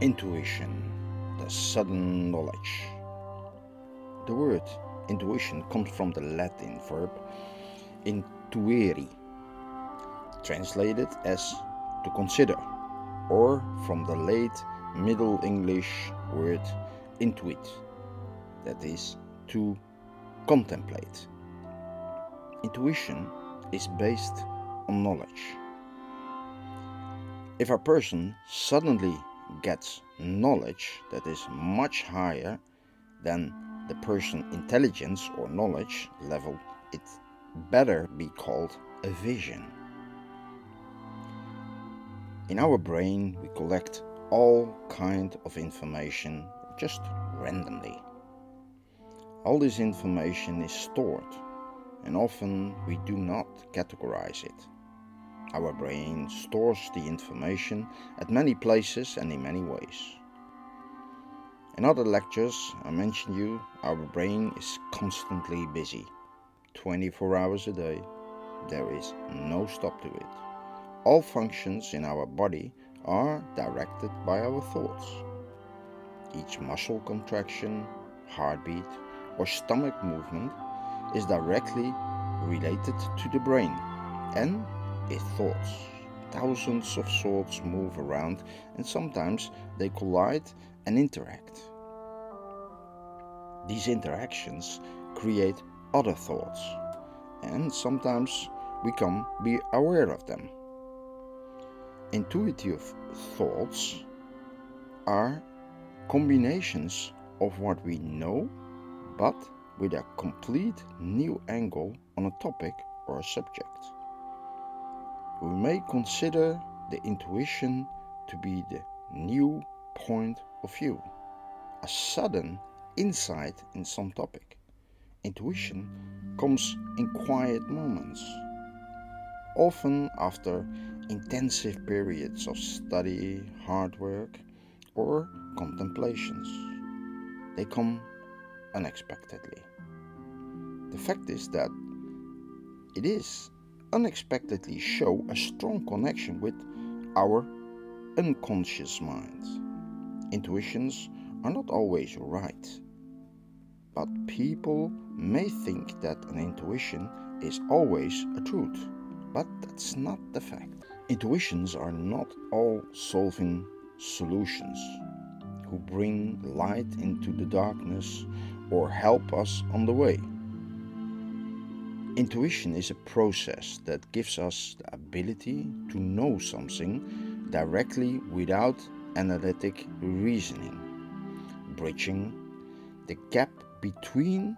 Intuition, the sudden knowledge. The word intuition comes from the Latin verb intuere, translated as to consider, or from the late Middle English word intuit, that is, to contemplate. Intuition is based on knowledge. If a person suddenly gets knowledge that is much higher than the person intelligence or knowledge level, it better be called a vision. In our brain, we collect all kind of information just randomly. All this information is stored and often we do not categorize it. Our brain stores the information at many places and in many ways. In other lectures, I mentioned you, our brain is constantly busy. 24 hours a day, there is no stop to it. All functions in our body are directed by our thoughts. Each muscle contraction, heartbeat, or stomach movement is directly related to the brain and thoughts. Thousands of thoughts move around and sometimes they collide and interact. These interactions create other thoughts and sometimes we can be aware of them. Intuitive thoughts are combinations of what we know but with a complete new angle on a topic or a subject. We may consider the intuition to be the new point of view, a sudden insight in some topic. Intuition comes in quiet moments, often after intensive periods of study, hard work, or contemplations. They come unexpectedly. The fact is that it is unexpectedly show a strong connection with our unconscious mind. Intuitions are not always right, but people may think that an intuition is always a truth, but that's not the fact. Intuitions are not all solving solutions who bring light into the darkness or help us on the way. Intuition is a process that gives us the ability to know something directly without analytic reasoning, bridging the gap between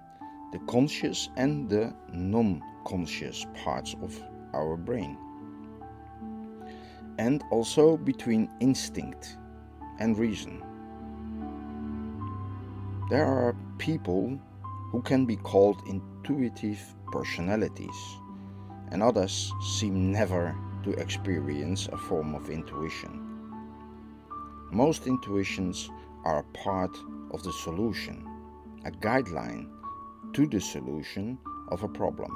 the conscious and the non conscious parts of our brain, and also between instinct and reason. There are people who can be called intuitive personalities, and others seem never to experience a form of intuition. Most intuitions are part of the solution, a guideline to the solution of a problem.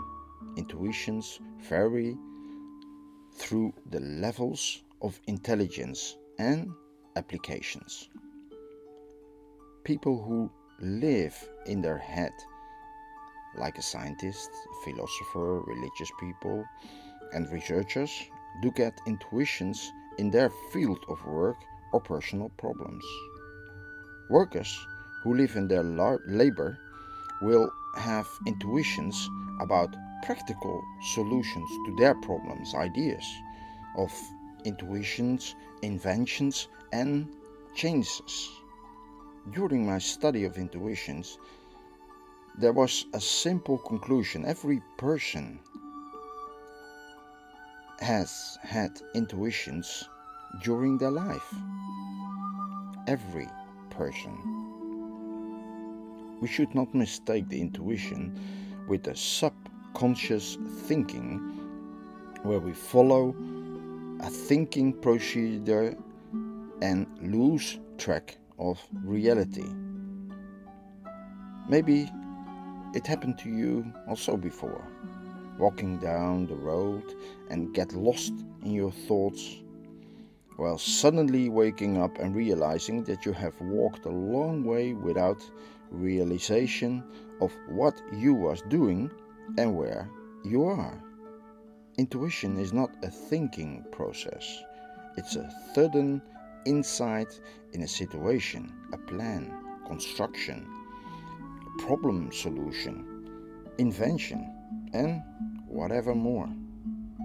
Intuitions vary through the levels of intelligence and applications. People who live in their head like a scientist, philosopher, religious people, and researchers do get intuitions in their field of work or personal problems. Workers who live in their labor will have intuitions about practical solutions to their problems, ideas of intuitions, inventions, and changes. During my study of intuitions, there was a simple conclusion. Every person has had intuitions during their life. Every person. We should not mistake the intuition with the subconscious thinking, where we follow a thinking procedure and lose track of reality. Maybe it happened to you also before. Walking down the road and get lost in your thoughts, while suddenly waking up and realizing that you have walked a long way without realization of what you was doing and where you are. Intuition is not a thinking process. It's a sudden insight in a situation, a plan, construction, problem solution, invention, and whatever more.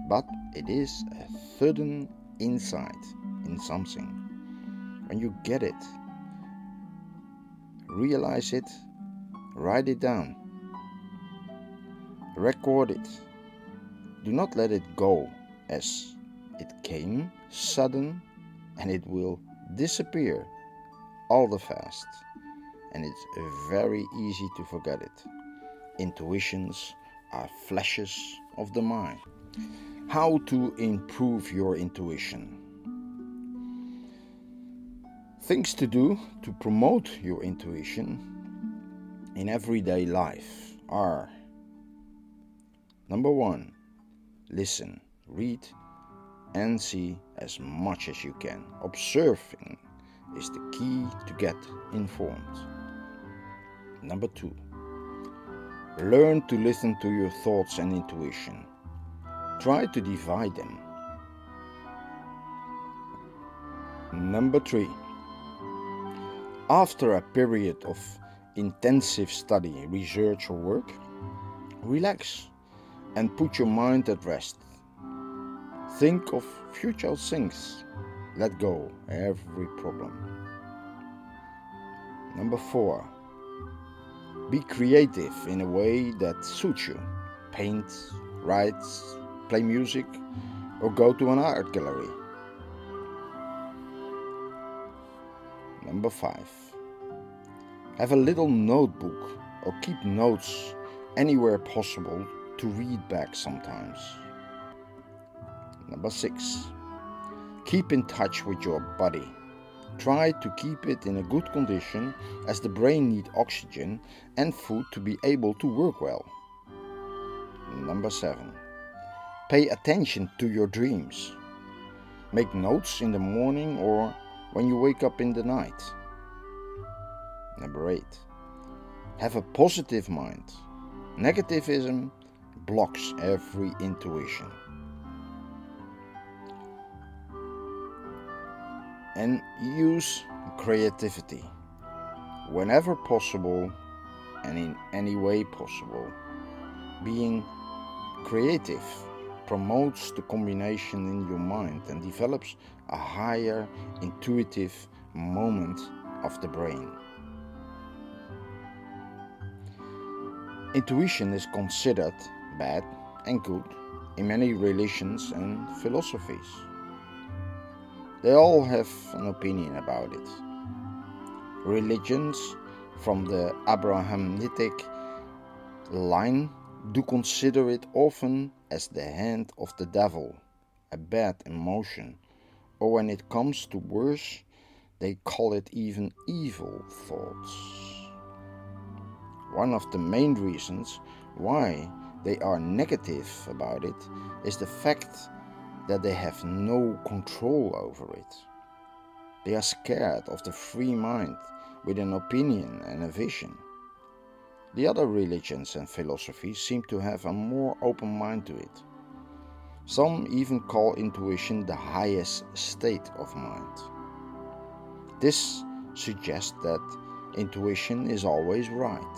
But it is a sudden insight in something. When you get it, realize it, write it down, record it. Do not let it go as it came sudden and it will disappear all the fast and it's very easy to forget it. Intuitions are flashes of the mind. How to improve your intuition. Things to do to promote your intuition in everyday life are number one, listen, read, and see as much as you can. Observing is the key to get informed. Number two, learn to listen to your thoughts and intuition. Try to divide them. Number three, after a period of intensive study, research, or work, relax and put your mind at rest. Think of future things. Let go every problem. Number four, be creative in a way that suits you. Paint, write, play music, or go to an art gallery. Number five, have a little notebook or keep notes anywhere possible to read back sometimes. Number six, keep in touch with your body. Try to keep it in a good condition as the brain needs oxygen and food to be able to work well. Number 7. Pay attention to your dreams. Make notes in the morning or when you wake up in the night. Number 8. Have a positive mind. Negativism blocks every intuition. And use creativity whenever possible and in any way possible. Being creative promotes the combination in your mind and develops a higher intuitive moment of the brain. Intuition is considered bad and good in many religions and philosophies. They all have an opinion about it. Religions from the Abrahamitic line do consider it often as the hand of the devil, a bad emotion, or when it comes to worse, they call it even evil thoughts. One of the main reasons why they are negative about it is the fact that they have no control over it. They are scared of the free mind with an opinion and a vision. The other religions and philosophies seem to have a more open mind to it. Some even call intuition the highest state of mind. This suggests that intuition is always right.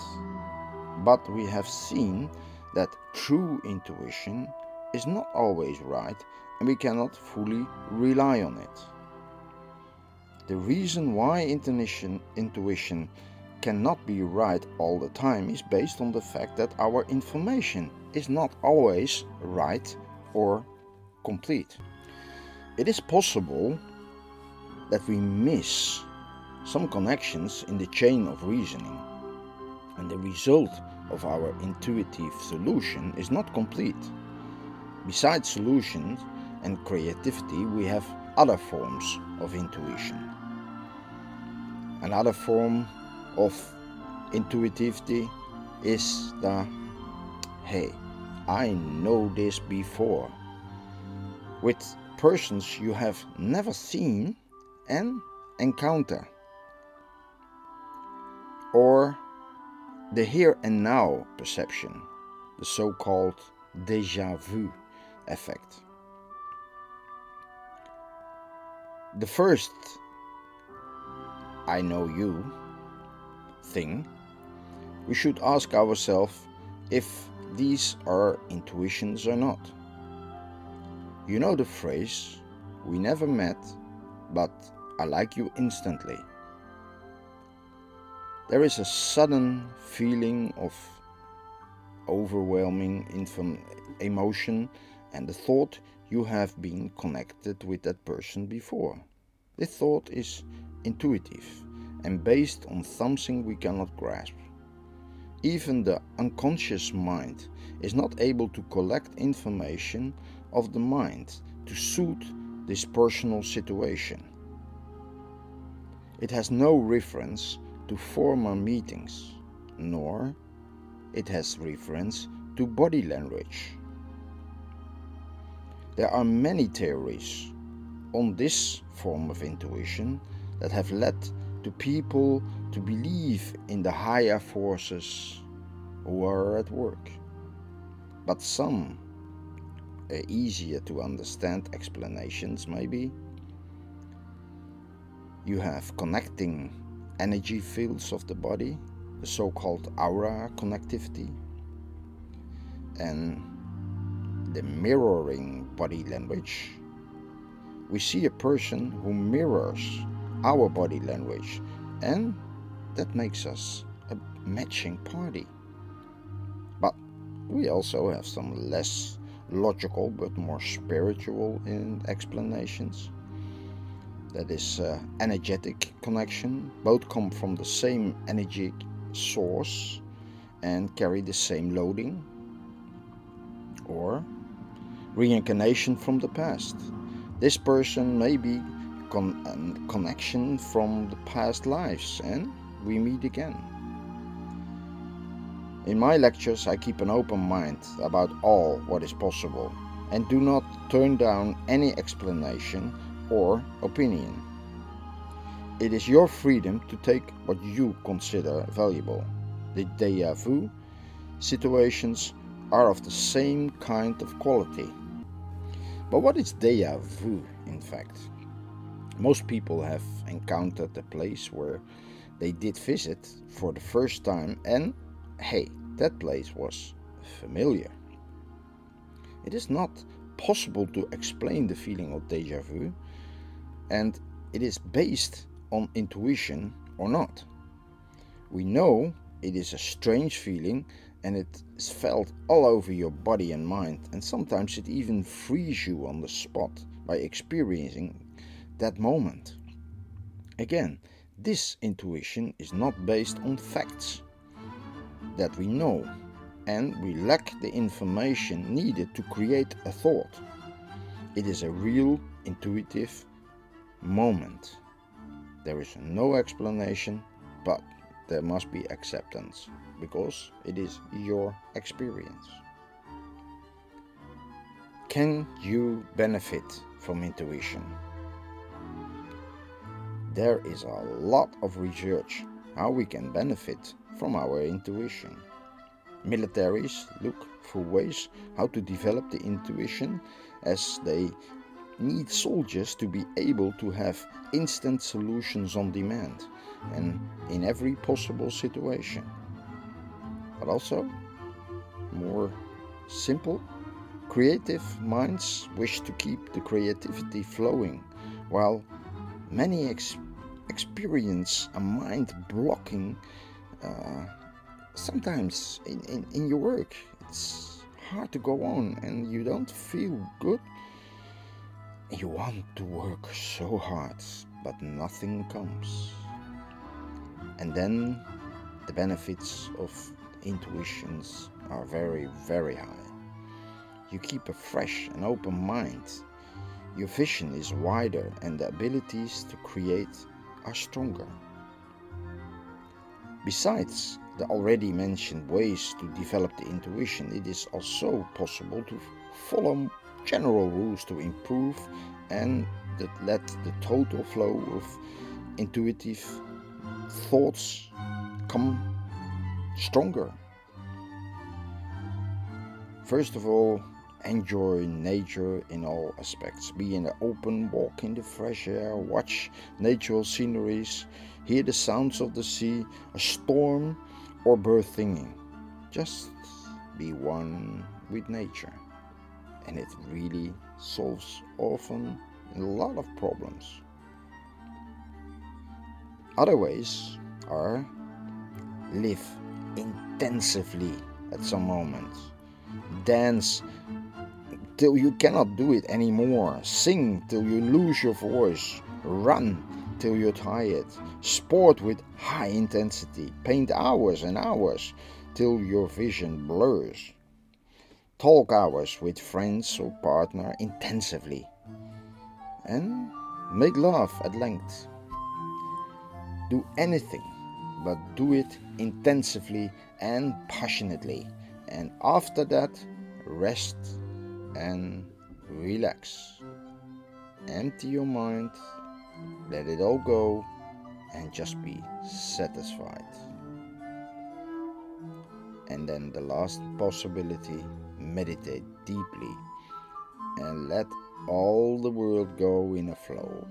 But we have seen that true intuition is not always right and we cannot fully rely on it. The reason why intuition, cannot be right all the time is based on the fact that our information is not always right or complete. It is possible that we miss some connections in the chain of reasoning, and the result of our intuitive solution is not complete. Besides solutions, and creativity, we have other forms of intuition. Another form of intuitivity is the hey, I know this before. With persons you have never seen and encounter. Or the here and now perception, the so called deja vu effect. The first I know you thing, we should ask ourselves if these are intuitions or not. You know the phrase, we never met, but I like you instantly. There is a sudden feeling of overwhelming emotion and the thought you have been connected with that person before. This thought is intuitive and based on something we cannot grasp. Even the unconscious mind is not able to collect information of the mind to suit this personal situation. It has no reference to former meetings, nor it has reference to body language. There are many theories on this form of intuition that have led to people to believe in the higher forces who are at work. But some uh, easier to understand explanations, maybe. You have connecting energy fields of the body, the so called aura connectivity, and the mirroring body language. We see a person who mirrors our body language, and that makes us a matching party. But we also have some less logical but more spiritual explanations. That is uh, energetic connection. Both come from the same energy source and carry the same loading. Or reincarnation from the past. This person may be con- a connection from the past lives and we meet again. In my lectures, I keep an open mind about all what is possible and do not turn down any explanation or opinion. It is your freedom to take what you consider valuable. The deja vu situations are of the same kind of quality. But what is deja vu, in fact? Most people have encountered a place where they did visit for the first time and hey, that place was familiar. It is not possible to explain the feeling of deja vu, and it is based on intuition or not. We know it is a strange feeling and it is felt all over your body and mind, and sometimes it even frees you on the spot by experiencing that moment. Again, this intuition is not based on facts that we know, and we lack the information needed to create a thought. It is a real intuitive moment. There is no explanation, but there must be acceptance because it is your experience. Can you benefit from intuition? There is a lot of research how we can benefit from our intuition. Militaries look for ways how to develop the intuition as they need soldiers to be able to have instant solutions on demand and in every possible situation. But also, more simple, creative minds wish to keep the creativity flowing, while many ex- experience a mind blocking uh, sometimes in, in, in your work. It's hard to go on and you don't feel good. You want to work so hard, but nothing comes. And then the benefits of intuitions are very, very high. You keep a fresh and open mind. Your vision is wider and the abilities to create are stronger. Besides the already mentioned ways to develop the intuition, it is also possible to follow general rules to improve and that let the total flow of intuitive thoughts come stronger. First of all, enjoy nature in all aspects. Be in the open, walk in the fresh air, watch natural sceneries, hear the sounds of the sea, a storm, or bird singing. Just be one with nature. And it really solves often a lot of problems. Other ways are live intensively at some moments, dance till you cannot do it anymore, sing till you lose your voice, run till you're tired, sport with high intensity, paint hours and hours till your vision blurs, talk hours with friends or partner intensively, and make love at length. Do anything, but do it intensively and passionately, and after that, rest and relax. Empty your mind, let it all go, and just be satisfied. And then the last possibility meditate deeply and let all the world go in a flow.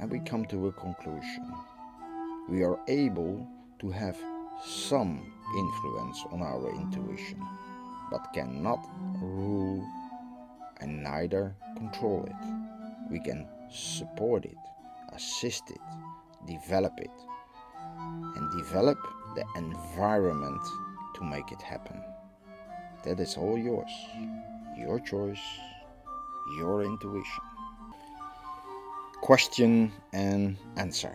And we come to a conclusion. We are able to have some influence on our intuition but cannot rule and neither control it. We can support it, assist it, develop it, and develop the environment to make it happen. That is all yours. Your choice, your intuition. Question and answer.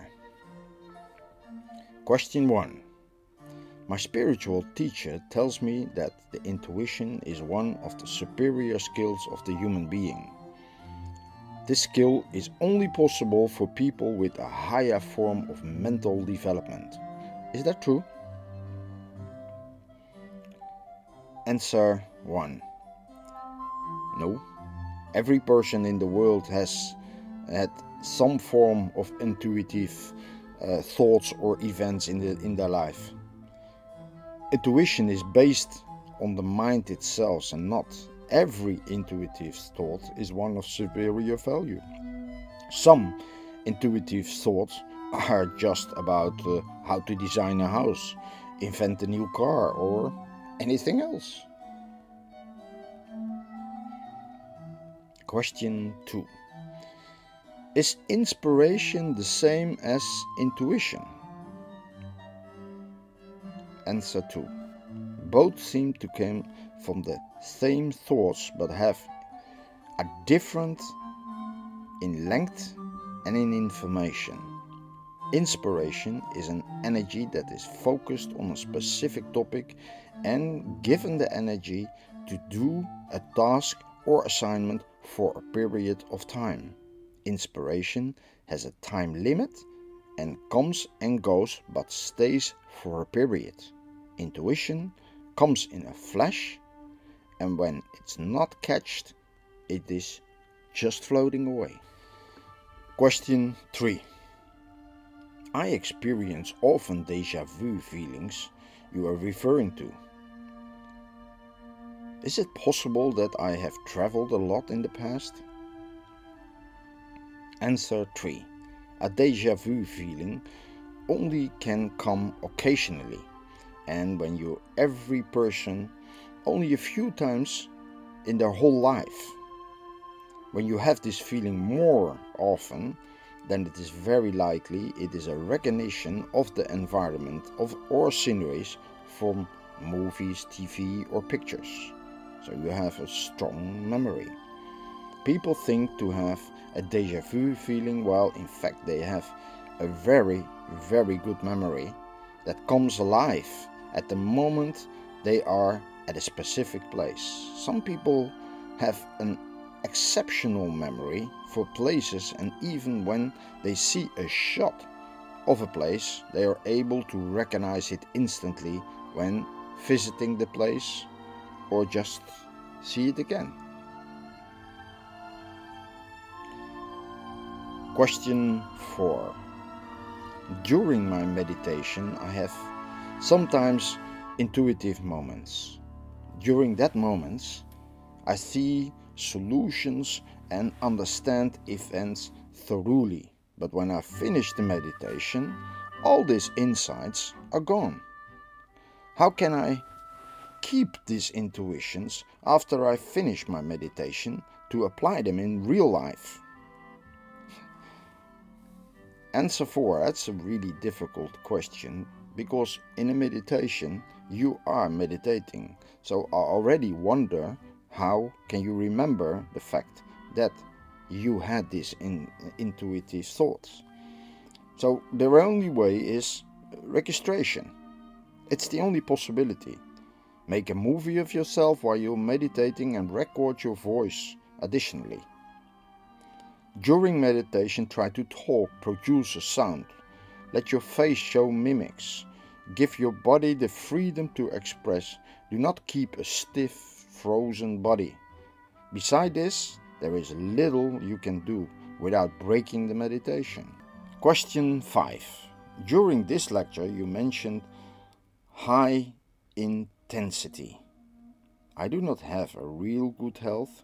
Question 1 my spiritual teacher tells me that the intuition is one of the superior skills of the human being. This skill is only possible for people with a higher form of mental development. Is that true? Answer 1 No. Every person in the world has had some form of intuitive uh, thoughts or events in, the, in their life. Intuition is based on the mind itself and not every intuitive thought is one of superior value. Some intuitive thoughts are just about uh, how to design a house, invent a new car, or anything else. Question 2 Is inspiration the same as intuition? answer 2. Both seem to come from the same thoughts but have a different in length and in information. Inspiration is an energy that is focused on a specific topic and given the energy to do a task or assignment for a period of time. Inspiration has a time limit and comes and goes but stays for a period. Intuition comes in a flash, and when it's not catched, it is just floating away. Question 3 I experience often deja vu feelings you are referring to. Is it possible that I have traveled a lot in the past? Answer 3 A deja vu feeling only can come occasionally and when you every person only a few times in their whole life. When you have this feeling more often, then it is very likely it is a recognition of the environment of or sceneries from movies, TV or pictures. So you have a strong memory. People think to have a deja vu feeling while in fact they have a very, very good memory that comes alive at the moment they are at a specific place. Some people have an exceptional memory for places, and even when they see a shot of a place, they are able to recognize it instantly when visiting the place or just see it again. Question 4 During my meditation, I have sometimes intuitive moments. During that moments, I see solutions and understand events thoroughly. But when I finish the meditation, all these insights are gone. How can I keep these intuitions after I finish my meditation to apply them in real life? Answer 4 that's a really difficult question because in a meditation you are meditating. So I already wonder how can you remember the fact that you had these in, intuitive thoughts. So the only way is registration. It's the only possibility. Make a movie of yourself while you're meditating and record your voice additionally. During meditation, try to talk, produce a sound. Let your face show mimics. Give your body the freedom to express. Do not keep a stiff, frozen body. Beside this, there is little you can do without breaking the meditation. Question 5. During this lecture, you mentioned high intensity. I do not have a real good health,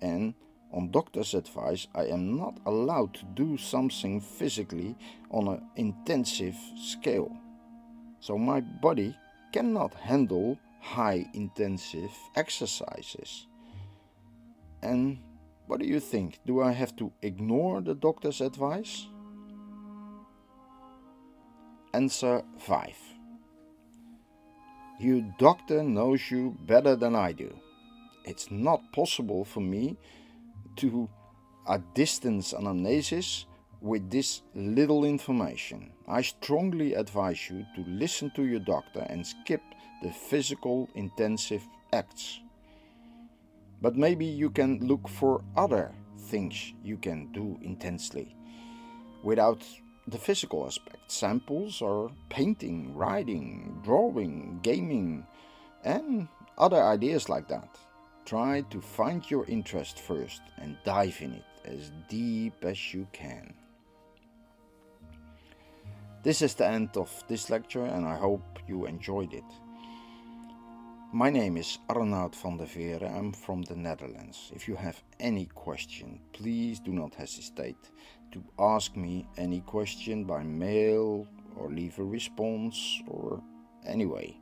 and on doctor's advice, I am not allowed to do something physically on an intensive scale. So my body cannot handle high intensive exercises. And what do you think? Do I have to ignore the doctor's advice? Answer 5. Your doctor knows you better than I do. It's not possible for me to a distance analysis with this little information. I strongly advise you to listen to your doctor and skip the physical intensive acts. But maybe you can look for other things you can do intensely without the physical aspect. Samples are painting, writing, drawing, gaming, and other ideas like that. Try to find your interest first and dive in it as deep as you can. This is the end of this lecture, and I hope you enjoyed it. My name is Arnoud van der Veere. I'm from the Netherlands. If you have any question, please do not hesitate to ask me any question by mail or leave a response or anyway.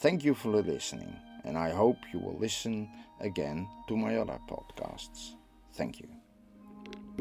Thank you for listening, and I hope you will listen again to my other podcasts. Thank you.